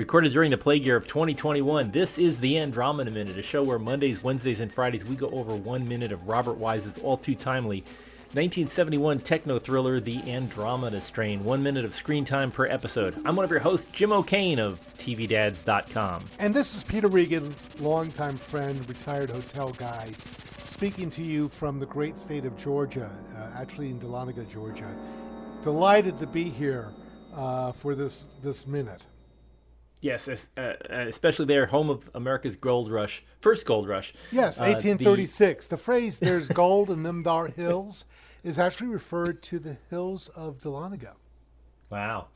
Recorded during the plague year of 2021, this is the Andromeda Minute, a show where Mondays, Wednesdays, and Fridays we go over one minute of Robert Wise's all too timely 1971 techno thriller, The Andromeda Strain. One minute of screen time per episode. I'm one of your hosts, Jim O'Kane of TVDads.com. And this is Peter Regan, longtime friend, retired hotel guy, speaking to you from the great state of Georgia, uh, actually in Dahlonega, Georgia. Delighted to be here uh, for this this minute. Yes, uh, especially there, home of America's gold rush, first gold rush. Yes, 1836. Uh, the... the... phrase "there's gold in them dar hills" is actually referred to the hills of Dahlonega. Wow,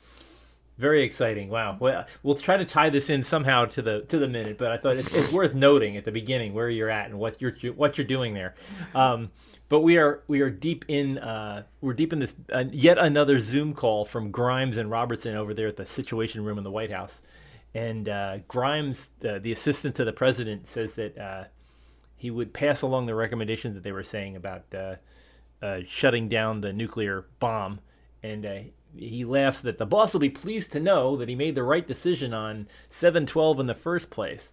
very exciting! Wow, well, we'll try to tie this in somehow to the to the minute, but I thought it's, it's worth noting at the beginning where you're at and what you're what you're doing there. Um, but we are we are deep in uh, we're deep in this uh, yet another Zoom call from Grimes and Robertson over there at the Situation Room in the White House. And uh, Grimes, uh, the assistant to the president, says that uh, he would pass along the recommendation that they were saying about uh, uh, shutting down the nuclear bomb. And uh, he laughs that the boss will be pleased to know that he made the right decision on 712 in the first place.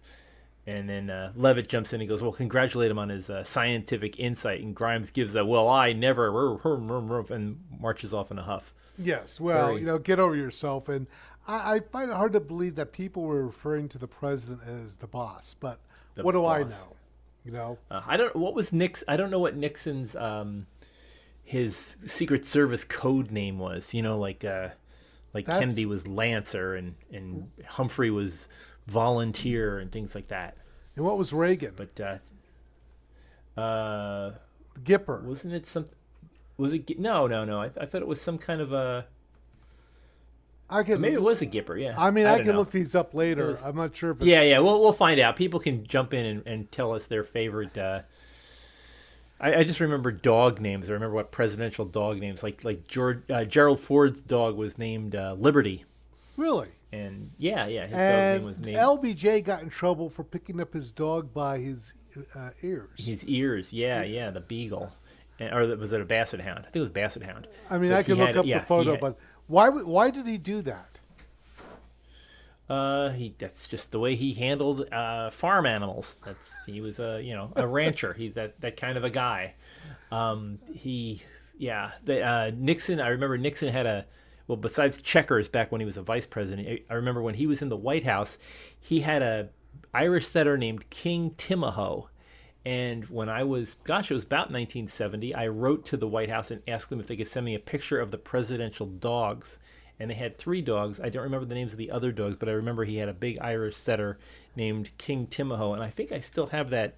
And then uh, Leavitt jumps in and goes, "Well, congratulate him on his uh, scientific insight." And Grimes gives a, "Well, I never," and marches off in a huff. Yes, well, Very... you know, get over yourself. And I, I, find it hard to believe that people were referring to the president as the boss, but the what do boss. I know? You know, uh, I don't. What was Nix? I don't know what Nixon's um, his Secret Service code name was. You know, like uh, like That's... Kennedy was Lancer and and Humphrey was Volunteer and things like that. And what was Reagan? But uh, uh, Gipper wasn't it some? Was it no no no? I, I thought it was some kind of a I can maybe it was a Gipper. Yeah. I mean, I, I can know. look these up later. Was, I'm not sure. if Yeah, yeah. We'll we'll find out. People can jump in and, and tell us their favorite. Uh, I, I, just remember dog names. I remember what presidential dog names like like George uh, Gerald Ford's dog was named uh, Liberty. Really. And yeah, yeah, his and dog name was named. LBJ got in trouble for picking up his dog by his uh, ears. His ears, yeah, yeah, the beagle, or was it a basset hound? I think it was basset hound. I mean, but I can look had, up yeah, the photo, had, but why? Why did he do that? Uh, he that's just the way he handled uh, farm animals. That's he was a you know a rancher. He's that that kind of a guy. Um, he yeah. The, uh, Nixon. I remember Nixon had a well besides checkers back when he was a vice president. I remember when he was in the White House, he had a Irish setter named King Timahoe. And when I was, gosh, it was about 1970, I wrote to the White House and asked them if they could send me a picture of the presidential dogs. And they had three dogs. I don't remember the names of the other dogs, but I remember he had a big Irish setter named King Timahoe. And I think I still have that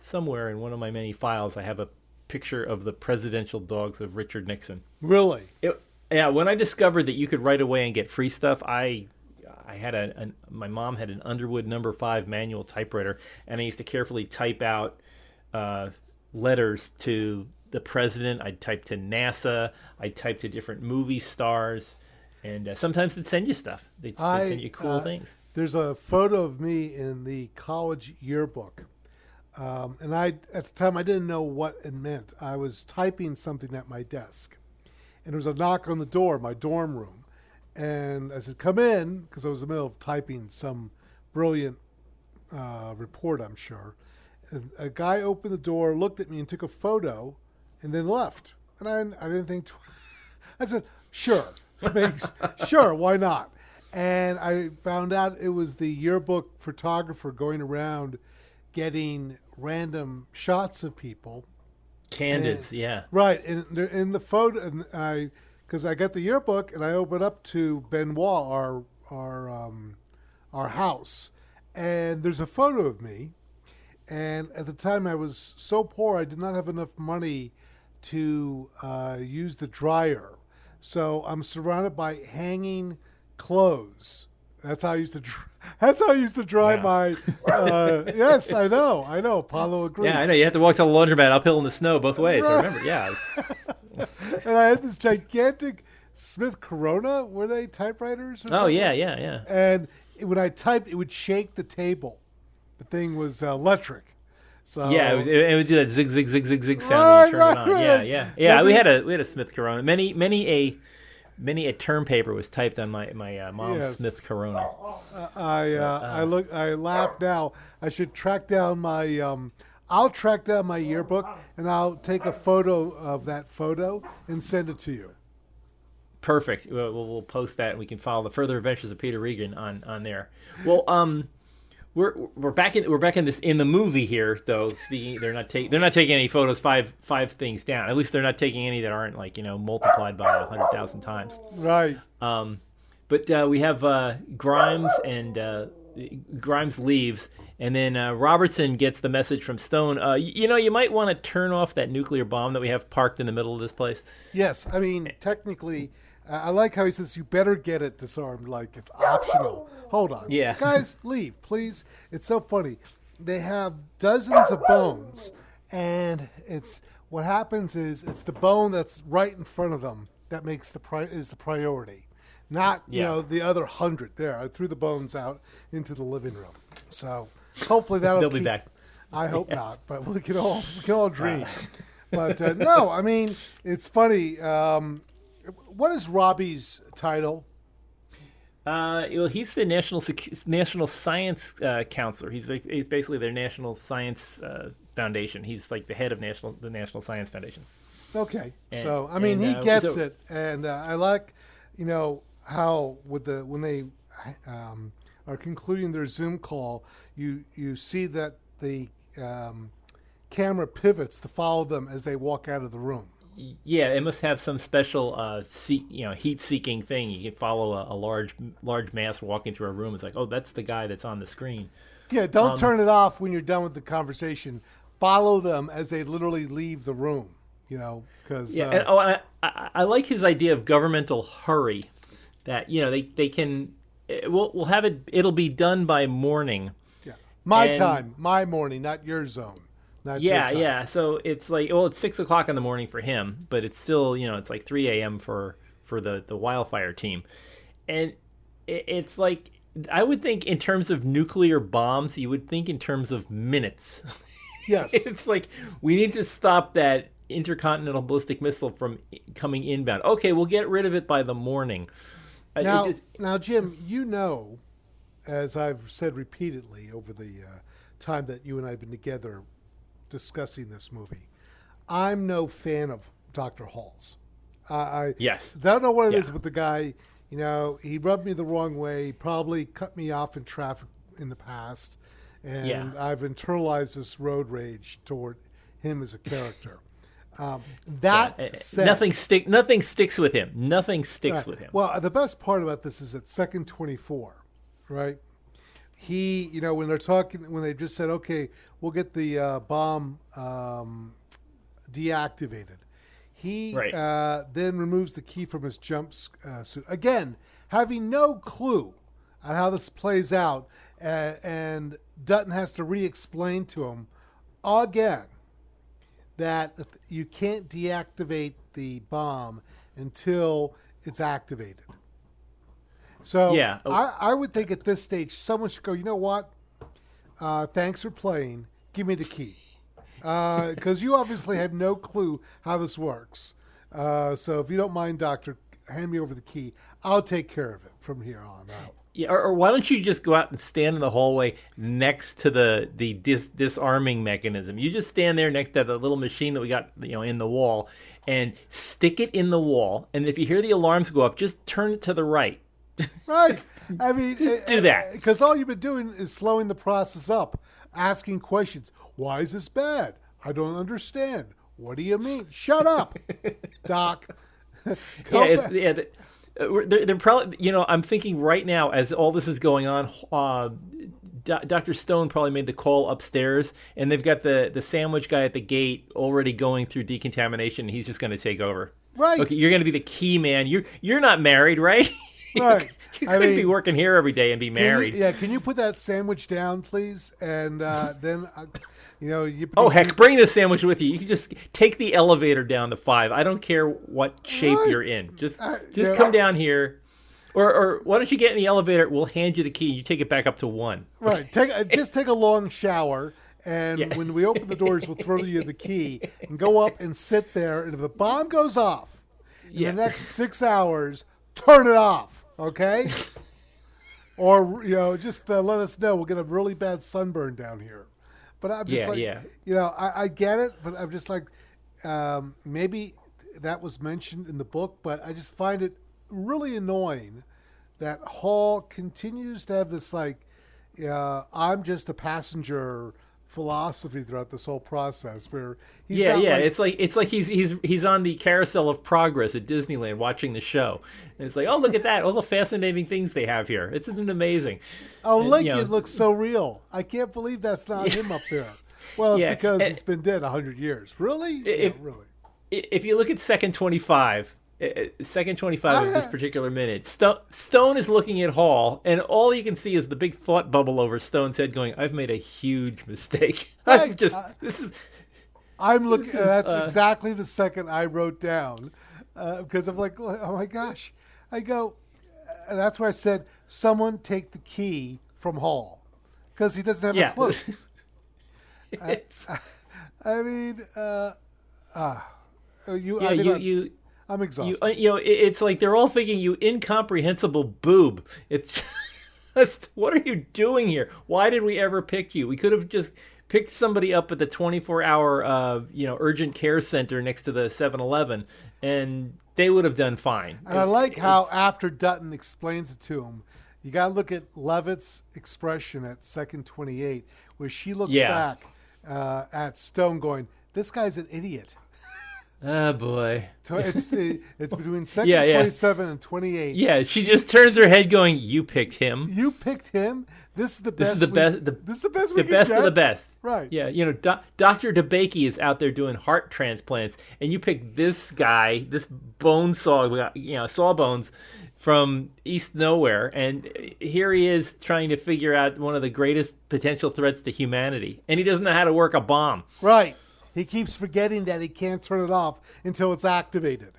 somewhere in one of my many files. I have a picture of the presidential dogs of Richard Nixon. Really? It, yeah. When I discovered that you could write away and get free stuff, I I had a, a, my mom had an Underwood number five manual typewriter, and I used to carefully type out uh, letters to the president. I'd type to NASA. I'd type to different movie stars, and uh, sometimes they'd send you stuff. They'd, they'd send you cool uh, things. There's a photo of me in the college yearbook. Um, and I, at the time, I didn't know what it meant. I was typing something at my desk, and there was a knock on the door, my dorm room. And I said, "Come in," because I was in the middle of typing some brilliant uh, report, I'm sure a guy opened the door, looked at me, and took a photo, and then left. And I, I didn't think. Tw- I said, "Sure, makes sure, why not?" And I found out it was the yearbook photographer going around getting random shots of people. Candids, and, yeah. Right, and they're in the photo, and I because I got the yearbook and I opened up to Benoit, our our um, our house, and there's a photo of me and at the time, I was so poor, I did not have enough money to uh, use the dryer. So I'm surrounded by hanging clothes. That's how I used to. Dry, that's how I used to dry yeah. my. Uh, yes, I know. I know. Paulo agrees. Yeah, I know. You have to walk to the laundromat uphill in the snow both ways. Right. I remember. Yeah. and I had this gigantic Smith Corona. Were they typewriters? oh yeah, yeah, yeah. And when I typed, it would shake the table. The thing was uh, electric. So yeah, it would, it would, do that zig zig zig zig zig sound. Right, right, right. Yeah, yeah, yeah. We had a we had a Smith Corona. Many many a many a term paper was typed on my my uh, mom's Yes. Smith Corona. I uh, I look I laugh now. I should track down my um, I'll track down my yearbook and I'll take a photo of that photo and send it to you. Perfect. We'll, we'll we'll post that, and we can follow the further adventures of Peter Regan on on there. Well, um, we're we're back in we're back in this in the movie here, though. Speaking, they're not taking they're not taking any photos five five things down. At least they're not taking any that aren't like you know multiplied by a hundred thousand times. Right. Um, but uh, we have uh, Grimes and uh, Grimes leaves, and then uh, Robertson gets the message from Stone. Uh, y- you know, you might want to turn off that nuclear bomb that we have parked in the middle of this place. Yes. I mean, technically, uh, I like how he says you better get it disarmed. Like it's optional. Hold on. Yeah. Guys, leave, please. It's so funny. They have dozens of bones, and it's what happens is it's the bone that's right in front of them that makes the pri- is the priority, not you know the other hundred. There, I threw the bones out into the living room. So hopefully that'll They'll be back. I hope not, but we can all we can all dream. But uh, no, I mean it's funny. Um, what is Robbie's title? Uh, well, he's the national Sec- national science uh, counselor. He's, like, he's basically their national science uh, foundation. He's like the head of national the National Science Foundation. Okay, And- so I mean and, he uh, gets so- it, and uh, I like, you know, how with the when they um, are concluding their Zoom call, you you see that the um, camera pivots to follow them as they walk out of the room. Yeah, it must have some special uh, see, you know heat seeking thing. You can follow a, a large large mass walking through a room. It's like, oh, that's the guy that's on the screen. Yeah, don't Um, turn it off when you're done with the conversation. Follow them as they literally leave the room. You know, because Yeah, uh, and, oh, I, I, I like his idea of governmental hurry. That you know they they can eh, we'll we'll have it. It'll be done by morning. yeah. my and- time, my morning, not your zone, your Yeah, yeah. So it's like well, it's six o'clock in the morning for him, but it's still you know it's like three a.m. for for the the wildfire team, and it, it's like I would think in terms of nuclear bombs, you would think in terms of minutes. Yes, it's like we need to stop that intercontinental ballistic missile from coming inbound. Okay, we'll get rid of it by the morning. Now, just- now, Jim, you know, as I've said repeatedly over the uh, time that you and I have been together discussing this movie, I'm no fan of Dr. Hall's. I, I yes. I don't know what it is Yeah. with the guy. You know, he rubbed me the wrong way. He Probably cut me off in traffic in the past, and Yeah. I've internalized this road rage toward him as a character. Um, that Uh, said, nothing stick. Nothing sticks with him. Nothing sticks Right. with him. Well, the best part about this is at second 24, right? He, you know, when they're talking, when they just said, okay, we'll get the uh, bomb um, deactivated, he Right. uh, then removes the key from his jump uh, suit. Again, having no clue on how this plays out, uh, and Dutton has to re explain to him again that you can't deactivate the bomb until it's activated. So Yeah. I, I would think at this stage someone should go, you know what? Uh, thanks for playing. Give me the key. Because you obviously have no clue how this works. Uh, so if you don't mind, Doctor, hand me over the key. I'll take care of it from here on out. Yeah, or, or why don't you just go out and stand in the hallway next to the the dis, disarming mechanism? You just stand there next to the little machine that we got, you know, in the wall, and stick it in the wall. And if you hear the alarms go off, just turn it to the right. Right. I mean, Just do that. Because all you've been doing is slowing the process up, asking questions. Why is this bad? I don't understand. What do you mean? Shut up, Doc. Yeah, it's, yeah. the- uh, They're, they're probably, you know, I'm thinking right now as all this is going on, uh, Do- Dr. Stone probably made the call upstairs, and they've got the the sandwich guy at the gate already going through decontamination. He's just going to take over. Right. Okay, you're going to be the key man. You're you're not married, right? Right. you I couldn't be mean, working here every day and be Can you- married. yeah, can you put that sandwich down, please? And uh, then, uh, you know, you. Oh heck, bring the sandwich with you. You can just take the elevator down to five. I don't care what shape Right. you're in. Just Uh, just yeah. come down here. Or, or why don't you get in the elevator? We'll hand you the key. and You take it back up to one. Right. Take uh, just take a long shower, and Yeah. when we open the doors, we'll throw you the key and go up and sit there. And if the bomb goes off, in Yeah. the next six hours, turn it off, okay? or you know, just uh, let us know. We'll get a really bad sunburn down here. But I'm just Yeah, like, yeah. you know, I, I get it, but I'm just like, um, maybe that was mentioned in the book, but I just find it really annoying that Hall continues to have this like, uh, I'm just a passenger philosophy throughout this whole process where he's yeah, yeah. like- it's like it's like he's he's he's on the carousel of progress at Disneyland watching the show. And it's like, oh, look at that! All the fascinating things they have here. It's isn't amazing. Oh, And, Lincoln you know- looks so real. I can't believe that's not him up there. Well, it's Yeah, because and- he's been dead a hundred years. Really? If- yeah, really. If you look at second twenty-five, uh, uh, second twenty-five of this Ah. particular minute, Sto- Stone is looking at Hall, and all you can see is the big thought bubble over Stone's head, going, "I've made a huge mistake. I've Right, just uh, this is." I'm looking. That's uh, exactly the second I wrote down because I'm like, oh my gosh. I go. And that's where I said, someone take the key from Hall because he doesn't have Yeah. a clue. I mean, uh, ah, you. yeah, I you I'm, you I'm you exhausted. uh, you know it, it's like they're all thinking you incomprehensible boob it's just what are you doing here why did we ever pick you we could have just picked somebody up at the 24 hour uh, you know urgent care center next to the 7-eleven and they would have done fine And I like how after Dutton explains it to him, you got to look at Leavitt's expression at second 28, where she looks Yeah. back uh, at Stone going, this guy's an idiot. Oh boy it's uh, it's between second Yeah, yeah. 27 and 28. yeah she just turns her head going you picked him You picked him. This is the This best. is the we- best- the- this is the best. the best of the best. Right. Yeah, you know, Do- Dr. DeBakey is out there doing heart transplants, and you pick this guy, this bone saw, you know, sawbones from East Nowhere, and here he is trying to figure out one of the greatest potential threats to humanity, and he doesn't know how to work a bomb. Right. He keeps forgetting that he can't turn it off until it's activated.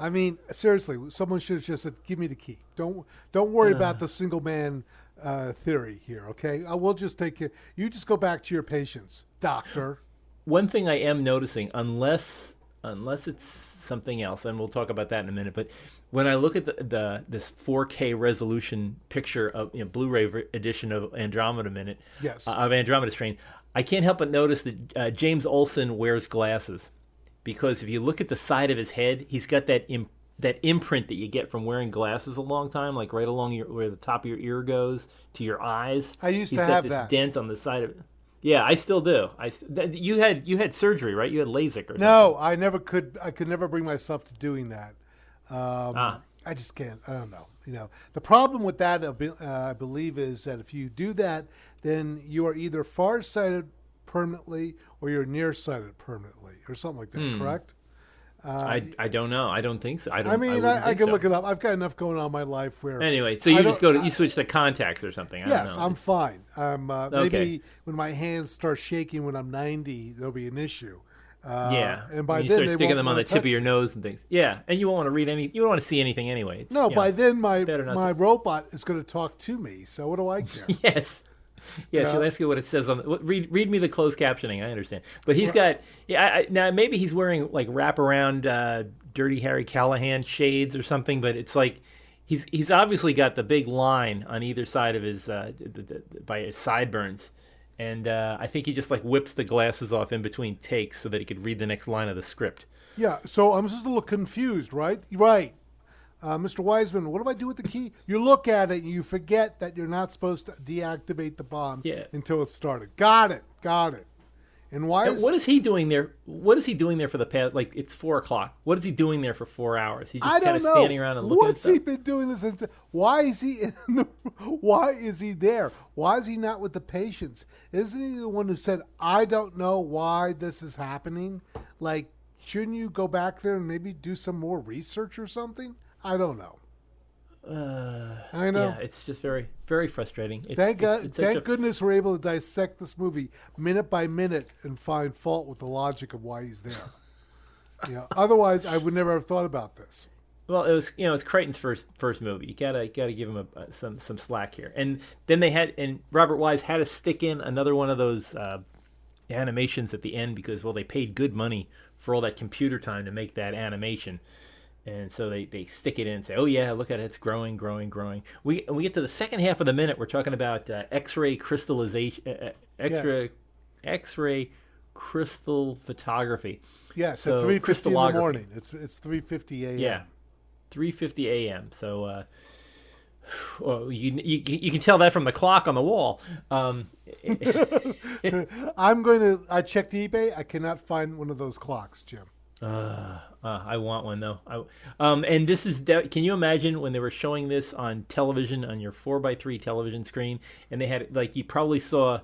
I mean, seriously, someone should have just said, "Give me the key." Don't don't worry about the single man uh, theory here. Okay, I will just take care. You just go back to your patients, doctor. one thing I am noticing, unless unless it's something else, and we'll talk about that in a minute. But when I look at the, the this 4K resolution picture of you know, Blu-ray edition of Andromeda Minute, Yes. uh, of Andromeda Strain, I can't help but notice that uh, James Olson wears glasses because if you look at the side of his head, he's got that Im- that imprint that you get from wearing glasses a long time, like right along your where the top of your ear goes to your eyes. I used He's to got have this that. dent on the side of it. Yeah, I still do. I th- you had you had surgery, right? You had LASIK or something. No, I never could. I could never bring myself to doing that. Um, Ah. I just can't. I don't know. You know, the problem with that, uh, uh, I believe, is that if you do that, then you are either farsighted permanently or you're nearsighted permanently, or something like that. Hmm. Correct? I, I don't know. I don't think so. I don't. I mean, wouldn't I, I, can so. look it up. I've got enough going on in my life where. Anyway, so I you just go to you switch to contacts or something. I Yes, don't know. I'm fine. Um, uh, Okay. Maybe when my hands start shaking when I'm 90, there'll be an issue. Uh, yeah, and by When you then start they sticking them on the tip of your nose and things. Yeah, and you won't want to read any. You don't want to see anything anyway. It's, No, by know. then my my to- robot is going to talk to me. So what do I care? Yes. Yes, Yeah. you'll ask you what it says on. The, read read me the closed captioning. I understand, but he's got yeah. I, now maybe he's wearing like wraparound uh, Dirty Harry Callahan shades or something, but it's like he's he's obviously got the big line on either side of his uh, the, the- by his sideburns, and uh, I think he just like whips the glasses off in between takes so that he could read the next line of the script. yeah. So I'm just a little confused, right? Right. Uh, Mr. Wiseman, what do I do with the key? You look at it and you forget that you're not supposed to deactivate the bomb Yeah. until it's started. Got it. Got it. And why And is what is he doing there? What is he doing there for the past? Like it's four o'clock. What is he doing there for four hours? He's just kind of standing around and looking What's at he been doing this? Into, why is he in the? Why is he there? Why is he not with the patients? Isn't he the one who said, "I don't know why this is happening"? Like, shouldn't you go back there and maybe do some more research or something? I don't know. I know. Yeah, it's just very, very frustrating. It's, Thank it's- God, it's such thank a- goodness we're able to dissect this movie minute by minute and find fault with the logic of why he's there. you know, otherwise I would never have thought about this. Well, it was you know it's Crichton's first first movie. You gotta gotta give him a, a- some some slack here. And then they had and Robert Wise had to stick in another one of those uh, animations at the end because well they paid good money for all that computer time to make that animation. And so they, they stick it in and say, "Oh yeah, look at it, it's growing, growing, growing." We we get to the second half of the minute, we're talking about uh, X-ray crystallization, uh, uh X-ray, Yes. X-ray crystal photography. Yes, So, at three fifty in the morning. It's it's three fifty a.m. Yeah, three fifty a.m. So, uh, well, you, you you can tell that from the clock on the wall. Um, I'm going to. I checked eBay. I cannot find one of those clocks, Jim. Uh, uh, I want one though. I, um, and this is. De- can you imagine when they were showing this on television on your four x three television screen, and they had like you probably saw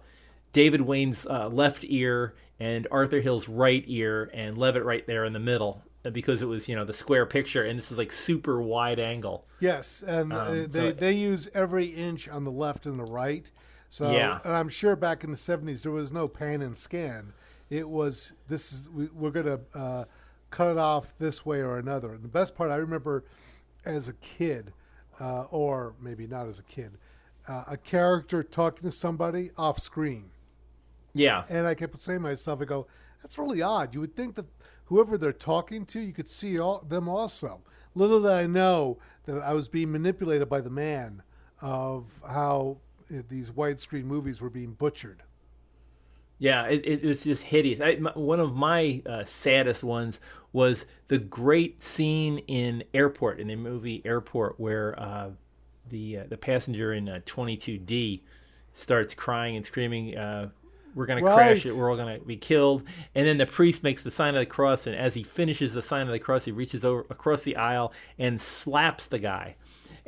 David Wayne's uh, left ear and Arthur Hill's right ear, and Leavitt right there in the middle, uh, because it was you know the square picture, and this is like super wide angle. Yes, and uh, Um, they so- they use every inch on the left and the right. So, Yeah. and I'm sure back in the '70s there was no pan and scan. It was this is we, we're going to uh, cut it off this way or another. And the best part I remember as a kid, uh, or maybe not as a kid, uh, a character talking to somebody off screen. Yeah, And I kept saying to myself, I go, that's really odd. You would think that whoever they're talking to, you could see all, them also. Little did I know that I was being manipulated by the man of how uh, these widescreen movies were being butchered. Yeah, it, it was just hideous. I, my, one of my uh, saddest ones was the great scene in Airport in the movie Airport, where uh, the uh, the passenger in uh, 22D starts crying and screaming, uh, "We're gonna crash it! We're all gonna be killed!" And then the priest makes the sign of the cross, and as he finishes the sign of the cross, he reaches over across the aisle and slaps the guy.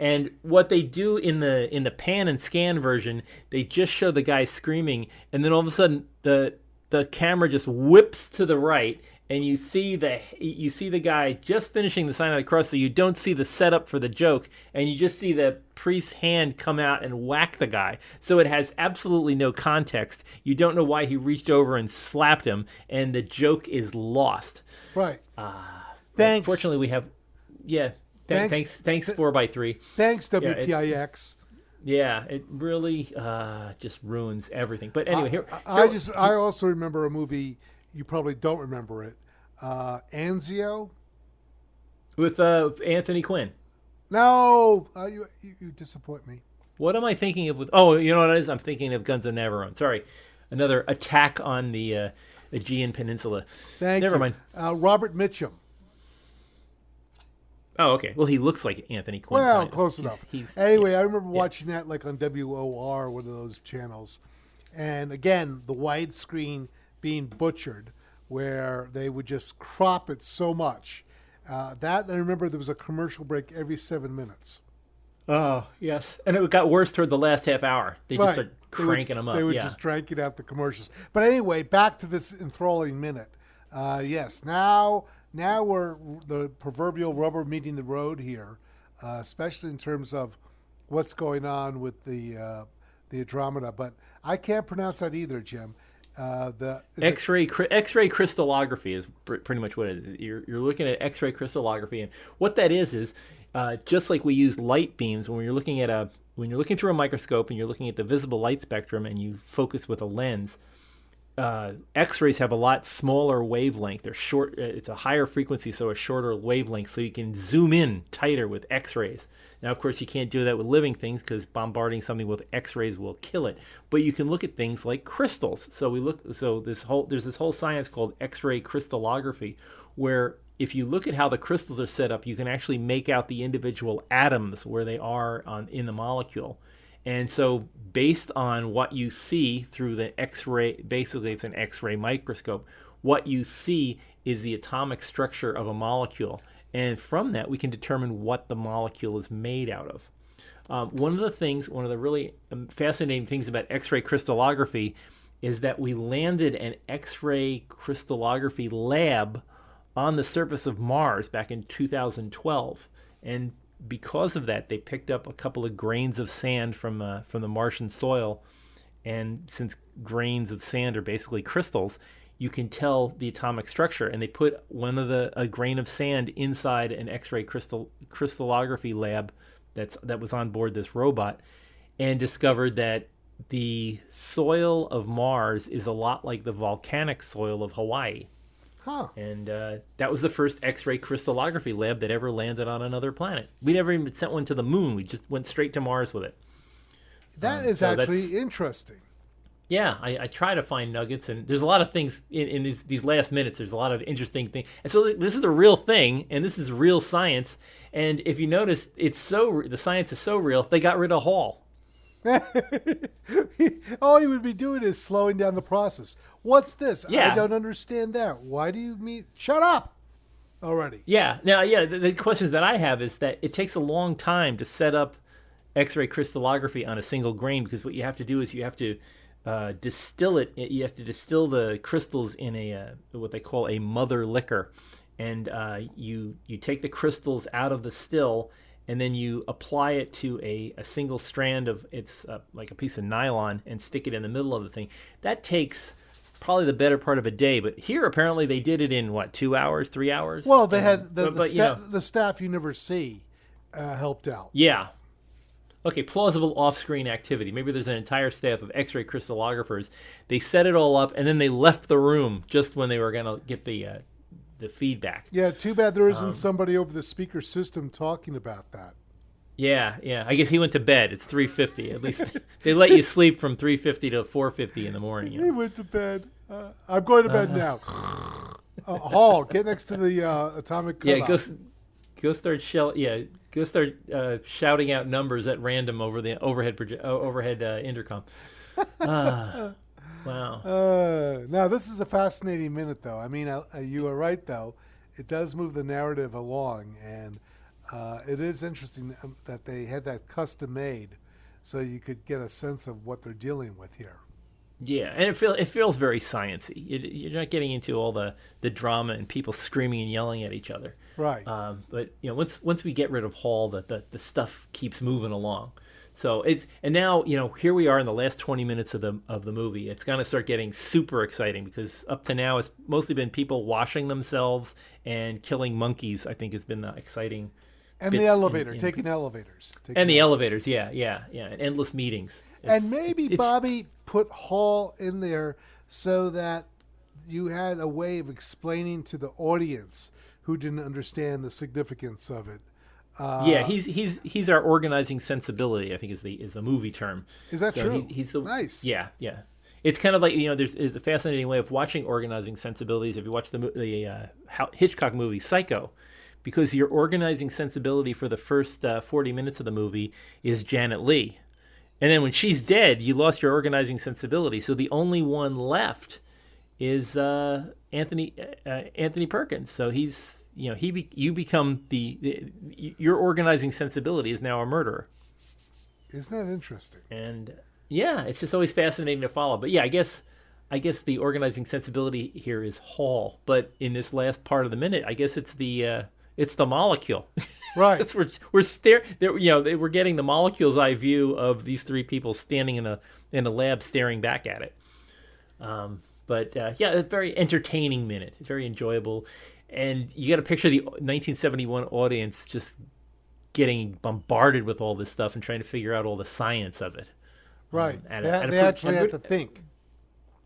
And what they do in the in the pan and scan version, they just show the guy screaming, and then all of a sudden the the camera just whips to the right, and you see the you see the guy just finishing the sign of the cross, so you don't see the setup for the joke, and you just see the priest's hand come out and whack the guy. So it has absolutely no context. You don't know why he reached over and slapped him, and the joke is lost. Right. Ah, Thanks. Fortunately, we have yeah. Th- Thanks- Thanks, thanks, four by three. Thanks, it- WPIX. Yeah, it really uh, just ruins everything. But anyway, here, I, I here- just I also remember a movie. You probably don't remember it. Uh, Anzio. with uh, Anthony Quinn. No, uh, you, you you disappoint me. What am I thinking of? With oh, you know what it is? I'm thinking of Guns of Navarone. Sorry, another attack on the uh, Aegean Peninsula. Thank Never you. mind. Uh, Robert Mitchum. Oh, okay. Well, he looks like Anthony Quinn. Well, kind of. close He's- enough. he's- anyway, I remember watching that like on WOR, one of those channels, and again the widescreen being butchered, where they would just crop it so much. Uh, that I remember there was a commercial break every seven minutes. Oh, yes. And it got worse toward the last half hour. They just started They would- cranking them up. They were yeah. just cranking out the commercials. But anyway, back to this enthralling minute. Uh, yes, now now we're the proverbial rubber meeting the road here, uh, especially in terms of what's going on with the uh, the Andromeda. But I can't pronounce that either, Jim. Uh, the X-ray X-ray crystallography is pr- pretty much what it is. You're, you're looking at X-ray crystallography, and what that is is uh, just like we use light beams when you're looking at a when you're looking through a microscope and you're looking at the visible light spectrum and you focus with a lens. Uh, X-rays have a lot smaller wavelength. They're short. uh, It's a higher frequency, so a shorter wavelength, so you can zoom in tighter with X-rays. Now, of course, you can't do that with living things because bombarding something with X-rays will kill it. But you can look at things like crystals. So we look. So this whole there's this whole science called X-ray crystallography, where if you look at how the crystals are set up, you can actually make out the individual atoms where they are on in the molecule. And so, based on what you see through the X ray, basically it's an X ray microscope, what you see is the atomic structure of a molecule. And from that, we can determine what the molecule is made out of. Um, one of the things, one of the really um, fascinating things about X ray crystallography is that we landed an X ray crystallography lab on the surface of Mars back in 2012. And because of that, they picked up a couple of grains of sand from uh, from the Martian soil, and since grains of sand are basically crystals, you can tell the atomic structure. And they put one of the a grain of sand inside an X-ray crystal crystallography lab that's that was on board this robot, and discovered that the soil of Mars is a lot like the volcanic soil of Hawaii. Huh. And uh, that was the first X-ray crystallography lab that ever landed on another planet. We never even sent one to the moon. We just went straight to Mars with it. That is so actually interesting. Yeah, I, I try to find nuggets, and there's a lot of things in, in these, these last minutes. There's a lot of interesting things, and so this is a real thing, and this is real science. And if you notice, it's so the science is so real. They got rid of Hall. All he would be doing is slowing down the process. What's this? I don't understand that. Why do you mean? Shut up already. Yeah. Now, yeah, the, the questions that I have is that it takes a long time to set up X-ray crystallography on a single grain because what you have to do is you have to uh, distill it. You have to distill the crystals in a uh, what they call a mother liquor, and uh, you you take the crystals out of the still. And then you apply it to a, a single strand of it's uh, like a piece of nylon and stick it in the middle of the thing. That takes probably the better part of a day. But here, apparently, they did it in what two hours, three hours. Well, they And- had the, but, the, but, you know, the staff you never see uh, helped out. yeah. Okay, plausible off-screen activity. Maybe there's an entire staff of X-ray crystallographers. They set it all up, and then they left the room just when they were going to get the uh, the feedback. Yeah, too bad there Um, isn't somebody over the speaker system talking about that. Yeah, yeah. I guess he went to bed. It's 3:50. At least they let you sleep from 3:50 to 4:50 in the morning. you He went to bed. Uh, I'm going to bed now. Uh, Hall, get next to the uh, atomic. Yeah, go go start shell. Yeah, go start uh, shouting out numbers at random over the overhead proje- uh, overhead uh, intercom. Wow. Uh, now this is a fascinating minute, though. I mean, uh, you are right, though. It does move the narrative along, and uh, it is interesting um, that they had that custom made, so you could get a sense of what they're dealing with here. Yeah, and it feels it feels very sciency. It, you're not getting into all the, the drama and people screaming and yelling at each other. Right. Um, but you know, once once we get rid of Hall, the, the the stuff keeps moving along. So it's and now you know here we are in the last 20 minutes of the of the movie. It's going to start getting super exciting because up to now it's mostly been people washing themselves and killing monkeys. I think has been the exciting. and the elevator, in- taking elevators, taking And the elevators, yeah, yeah, yeah, and endless meetings. and maybe it's- Bobby put Hall in there so that you had a way of explaining to the audience who didn't understand the significance of it. Uh, yeah, he's he's he's our organizing sensibility. I think is the is the movie term. Is that So true? He, he's the Nice. Yeah, yeah. It's kind of like you know, there's is a fascinating way of watching organizing sensibilities. If you watch the the uh, Hitchcock movie Psycho, because your organizing sensibility for the first uh, forty minutes of the movie is Janet Leigh, and then when she's dead, you lost your organizing sensibility. So the only one left is uh, Anthony uh, Anthony Perkins. So he's you know he be, you become the, the your organizing sensibility is now a murderer. Isn't that interesting? and yeah, it's just always fascinating to follow. But yeah, I guess I guess the organizing sensibility here is Hall, but in this last part of the minute, I guess it's the uh, it's the molecule. Right. We're we're staring you know they, we're getting the molecule's eye view of these three people standing in a in a lab staring back at it. Um, but uh, yeah, it's a very entertaining minute. Very enjoyable, and you got to picture the 1971 audience just getting bombarded with all this stuff and trying to figure out all the science of it. Right. at they a- at they pre- actually a have to think.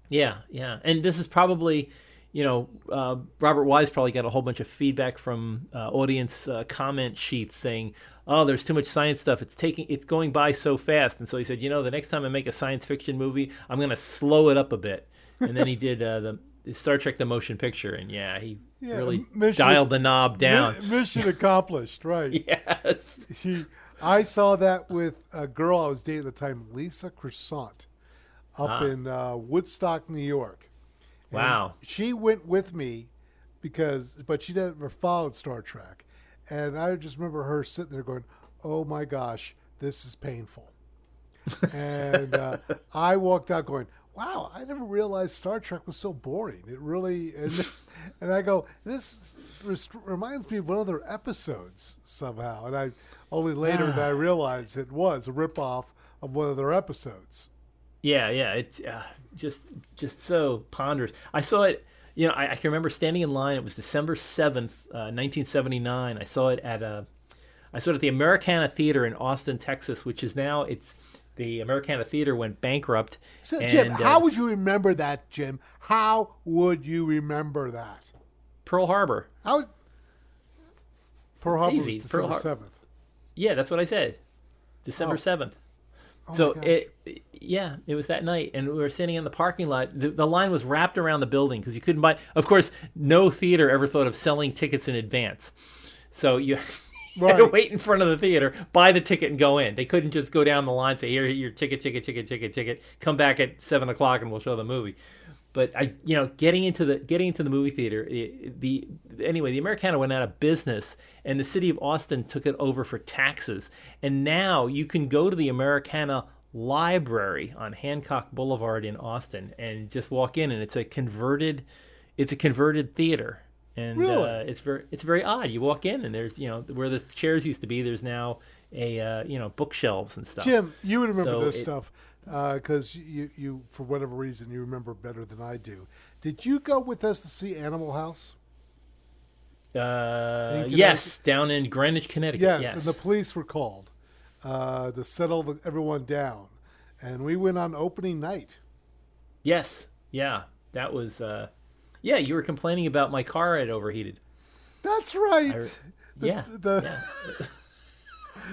Yeah, yeah, and this is probably, you know, uh, Robert Wise probably got a whole bunch of feedback from uh, audience uh, comment sheets saying, "Oh, there's too much science stuff. It's taking, it's going by so fast." And so he said, "You know, the next time I make a science fiction movie, I'm going to slow it up a bit." And then he did uh, the Star Trek: The Motion Picture, and yeah, he Yeah, really mission- dialed the knob down. Mission accomplished, right. yes. She, I saw that with a girl I was dating at the time, Lisa Croissant, up Ah. in uh, Woodstock, New York. And Wow. She went with me because, but she never followed Star Trek, and I just remember her sitting there going, "Oh my gosh, this is painful," and uh, I walked out going. Wow, I never realized Star Trek was so boring. It really, and, and I go, this reminds me of one of their episodes somehow. And I only later did I realized it was a ripoff of one of their episodes. Yeah, yeah, it's uh, just just so ponderous. I saw it. You know, I, I can remember standing in line. It was December seventh, uh, nineteen seventy nine. I saw it at a, I saw it at the Americana Theater in Austin, Texas, which is now it's the Americana Theater went bankrupt. So, and, Jim, uh, how would you remember that, Jim? How would you remember that? Pearl Harbor. How? Pearl Harbor was. December seventh. Yeah, that's what I said. December Oh. seventh. Oh so my gosh. it, yeah, it was that night, and we were sitting in the parking lot. The, the line was wrapped around the building because you couldn't buy. Of course, no theater ever thought of selling tickets in advance, so you. Right. wait in front of the theater, buy the ticket, and go in. They couldn't just go down the line, say, "Here, your ticket, ticket, ticket, ticket, ticket." Come back at seven o'clock, and we'll show the movie. But I, you know, getting into the getting into the movie theater, the anyway, the Americana went out of business, and the city of Austin took it over for taxes. And now you can go to the Americana Library on Hancock Boulevard in Austin and just walk in, and it's a converted, it's a converted theater, and Really? uh, it's very it's very odd. You walk in, and there's you know where the chairs used to be, there's now a uh, you know bookshelves and stuff. Jim, you would remember So this it- stuff because you, you, for whatever reason, you remember better than I do. Did you go with us to see Animal House? Uh, yes, down in Greenwich, Connecticut. Yes, Yes, and the police were called uh, to settle the, everyone down, and we went on opening night. yes, yeah. That was. Yeah, you were complaining about my car had overheated. That's right. I- The- yeah, the- yeah.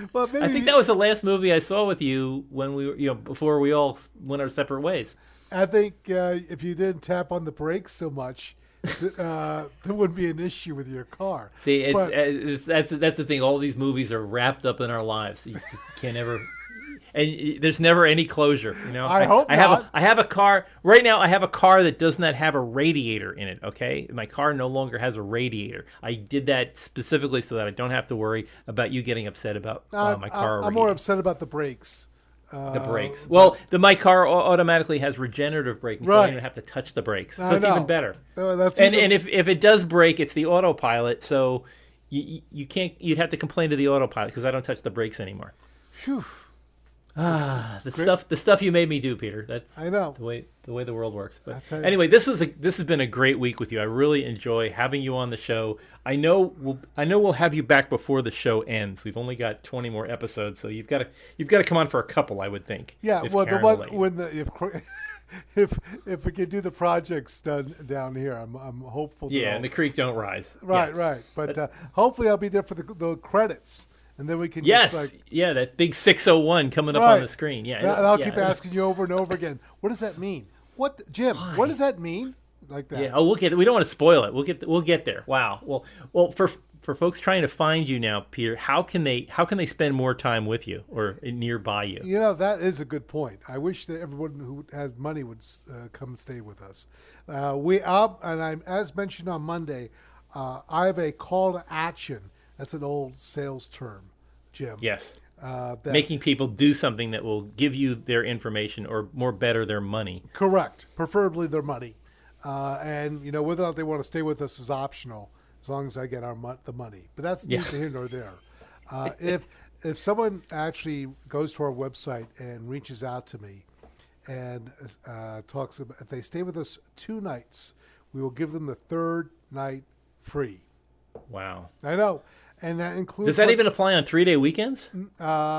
well, maybe I think that was the last movie I saw with you when we were, you know, before we all went our separate ways. I think uh, if you didn't tap on the brakes so much, uh, there wouldn't be an issue with your car. See, it's, But- uh, it's that's that's the thing. All these movies are wrapped up in our lives. You can't ever, and there's never any closure. You know, I hope I have not. a I have a car right now. I have a car that does not have a radiator in it. Okay, my car no longer has a radiator. I did that specifically so that I don't have to worry about you getting upset about uh, I- my I- car. I'm more upset about the brakes. the brakes. Well, the my car automatically has regenerative braking, so I don't even have to touch the brakes. So I it's know. even better. Uh, that's and even- and if, if it does break, it's the autopilot. So you you- you can't you'd have to complain to the autopilot because I don't touch the brakes anymore. Phew, Ah, the great. stuff the stuff you made me do, Peter. That's I know. the way the way the world works. But anyway, this was a this has been a great week with you. I really enjoy having you on the show. I know we'll I know we'll have you back before the show ends. We've only got twenty more episodes, so you've got to you've got to come on for a couple, I would think. Yeah, well, the Karen will one when the if if if we can do the projects done down here, I'm I'm hopeful. yeah, and the creek don't rise. right, Yeah. right. But uh, hopefully, I'll be there for the, the credits, and then we can Yes, just like. yeah, that big 601 coming up on the screen. Yeah, and I'll yeah. keep asking you over and over again. What does that mean? What, Jim? What does that mean? Like that? Yeah, oh, we'll get. We don't want to spoil it. We'll get. We'll get there. Wow. Well, well, for for folks trying to find you now, Peter, how can they how can they spend more time with you or nearby you? You know that is a good point. I wish that everyone who has money would uh, come stay with us. Uh, we up, and I'm as mentioned on Monday. Uh, I have a call to action. That's an old sales term, Jim. Yes, Uh, that, making people do something that will give you their information or more better their money. correct, preferably their money, uh, and you know whether or not they want to stay with us is optional, as long as I get our mon- the money. But that's Yeah. neither here nor there. Uh, if if someone actually goes to our website and reaches out to me and uh, talks about if they stay with us two nights, we will give them the third night free. Wow. I know, and that includes Does that like, even apply on three day weekends?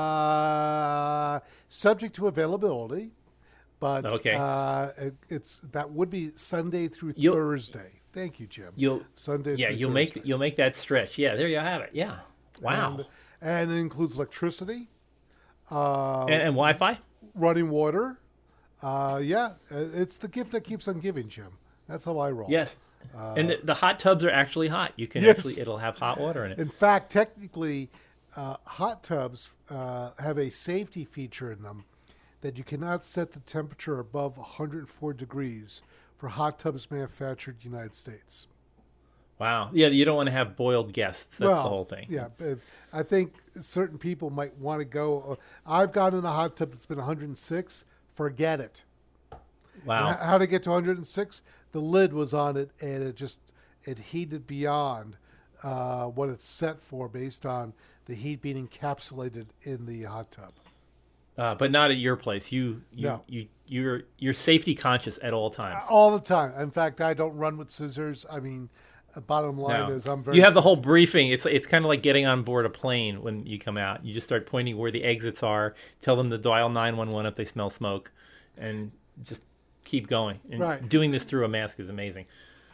uh, subject to availability, but Okay. uh, it, it's that would be Sunday through You'll- Thursday. Thank you, Jim. You'll Sunday. yeah through you'll Thursday. make you'll make that stretch. Yeah, there you have it. Yeah. Wow. and, and it includes electricity, uh, and, and Wi-Fi. running water. Uh, yeah, uh, it's the gift that keeps on giving, Jim. That's how I roll. Yes. And the, hot tubs are actually hot. You can Uh, Yes. actually it'll have hot water in it. In fact, technically, uh, hot tubs uh, have a safety feature in them that you cannot set the temperature above 104 degrees for hot tubs manufactured in the United States. Wow. Yeah, you don't want to have boiled guests. That's well, the whole thing. Yeah, but I think certain people might want to go. uh, I've gone in a hot tub that's been 106. Forget it. Wow. How to get to 106? The lid was on it, and it just it heated beyond uh, what it's set for, based on the heat being encapsulated in the hot tub. Uh, but not at your place. You you No. you you're you're safety conscious at all times. All the time. In fact, I don't run with scissors. I mean, uh, bottom line No. is I'm very. You have the whole briefing. It's it's kind of like getting on board a plane when you come out. You just start pointing where the exits are. Tell them to dial nine one one if they smell smoke, and just keep going. And Right. doing this through a mask is amazing.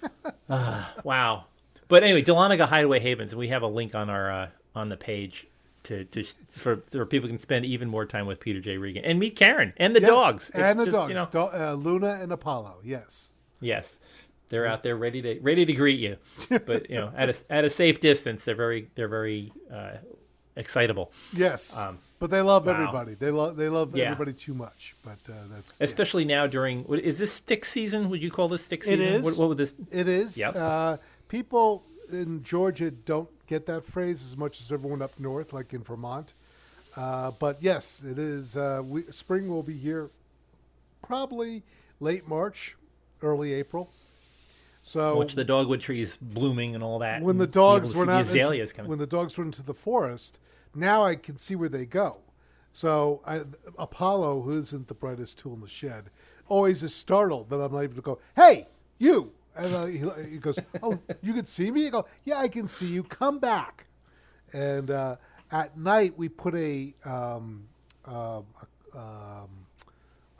Ah, wow. but anyway, Dahlonega Hideaway Havens, and we have a link on our uh, on the page to, to for for people can spend even more time with Peter J. Regan and meet Karen and the Yes, dogs It's and the just, dogs, You know, Do- uh, Luna and Apollo. Yes. yes, they're out there ready to ready to greet you, but you know at a at a safe distance. They're very they're very uh, excitable, Yes. Um, but they love wow. everybody. They love they love Yeah. everybody too much. But uh, that's yeah. especially now during is this stick season? Would you call this stick season? is. What, what would this? It is. Yep. Uh, people in Georgia don't get that phrase as much as everyone up north, like in Vermont. Uh, but yes, it is. Uh, we, spring will be here probably late March, early April. So Watch the dogwood trees blooming and all that. when the and be able dogs to run see out, the azaleas into, coming. when the dogs run into the forest, now I can see where they go. So I, Apollo, who isn't the brightest tool in the shed, always is startled that I'm not able to go, "Hey, you!" And uh, he, he goes, "Oh, you can see me?" I go, "Yeah, I can see you. Come back." And uh, at night, we put a um, a, um,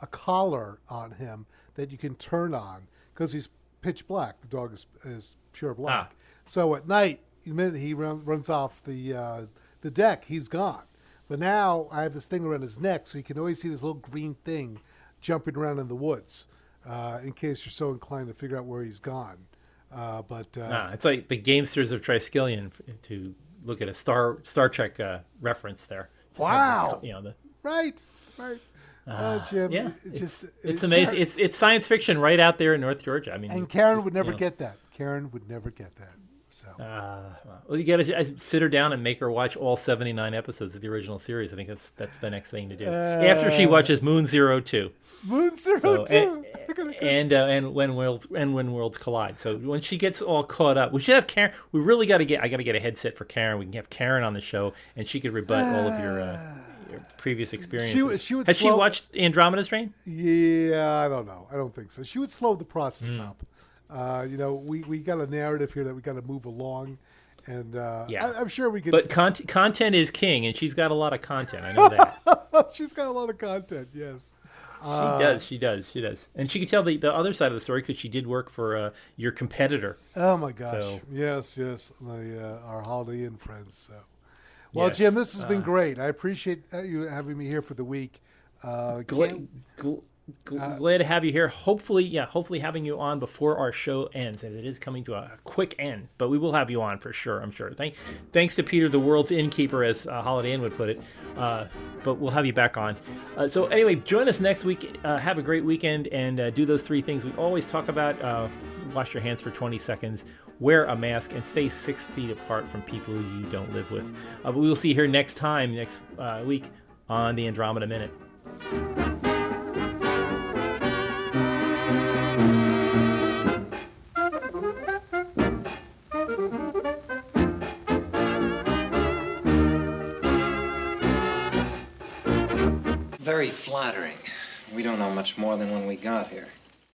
a collar on him that you can turn on because he's pitch black. The dog is, is pure black. Ah. So at night, the minute he run, runs off the uh, the deck, he's gone. But now I have this thing around his neck, so you can always see this little green thing jumping around in the woods, uh, in case you're so inclined to figure out where he's gone. Uh, but uh, Ah, it's like the gamesters of Triskelion to look at a Star Star Trek uh, reference there. Wow. you know the right, right. Oh, Jim, yeah, it's- just it's it- amazing. Karen- It's it's science fiction right out there in North Georgia. I mean, and Karen would never you know, get that. Karen would never get that. So Uh, well, you got to sit her down and make her watch all seventy nine episodes of the original series. I think that's that's the next thing to do after she Uh, watches Moon Zero Two. Moon Zero So, Two. and and, uh, and when worlds and when worlds collide. So when she gets all caught up, we should have Karen. We really got to get. I got to get a headset for Karen. We can have Karen on the show, and she could rebut all of your, uh, your previous experiences. would- she would Has she watched Andromeda Strain? Yeah, I don't know. I don't think so. She would slow the process Hmm. up. Uh, you know, we, we got a narrative here that we got to move along, and uh, Yeah. I, I'm sure we could. But con- content is king, and she's got a lot of content. I know that. she's got a lot of content. Yes. She does. She does. She does. And she can tell the, the other side of the story because she did work for uh, your competitor. Oh my gosh. So- Yes, yes. The, uh, our Holiday Inn friends. So. Well, Yes. Jim, this has been great. I appreciate uh, you having me here for the week. Uh, Gla- gl- gl- glad to have you here. Hopefully, yeah, hopefully having you on before our show ends, and it is coming to a quick end. But we will have you on for sure. I'm sure. Thank, thanks to Peter, the world's innkeeper, as uh, Holiday Inn would put it. Uh, but we'll have you back on. Uh, so anyway, join us next week. Uh, have a great weekend, and uh, do those three things we always talk about. Uh, wash your hands for 20 seconds. Wear a mask and stay six feet apart from people you don't live with. Uh, but we will see you here next time, next uh, week on the Andromeda Minute. Very flattering. We don't know much more than when we got here.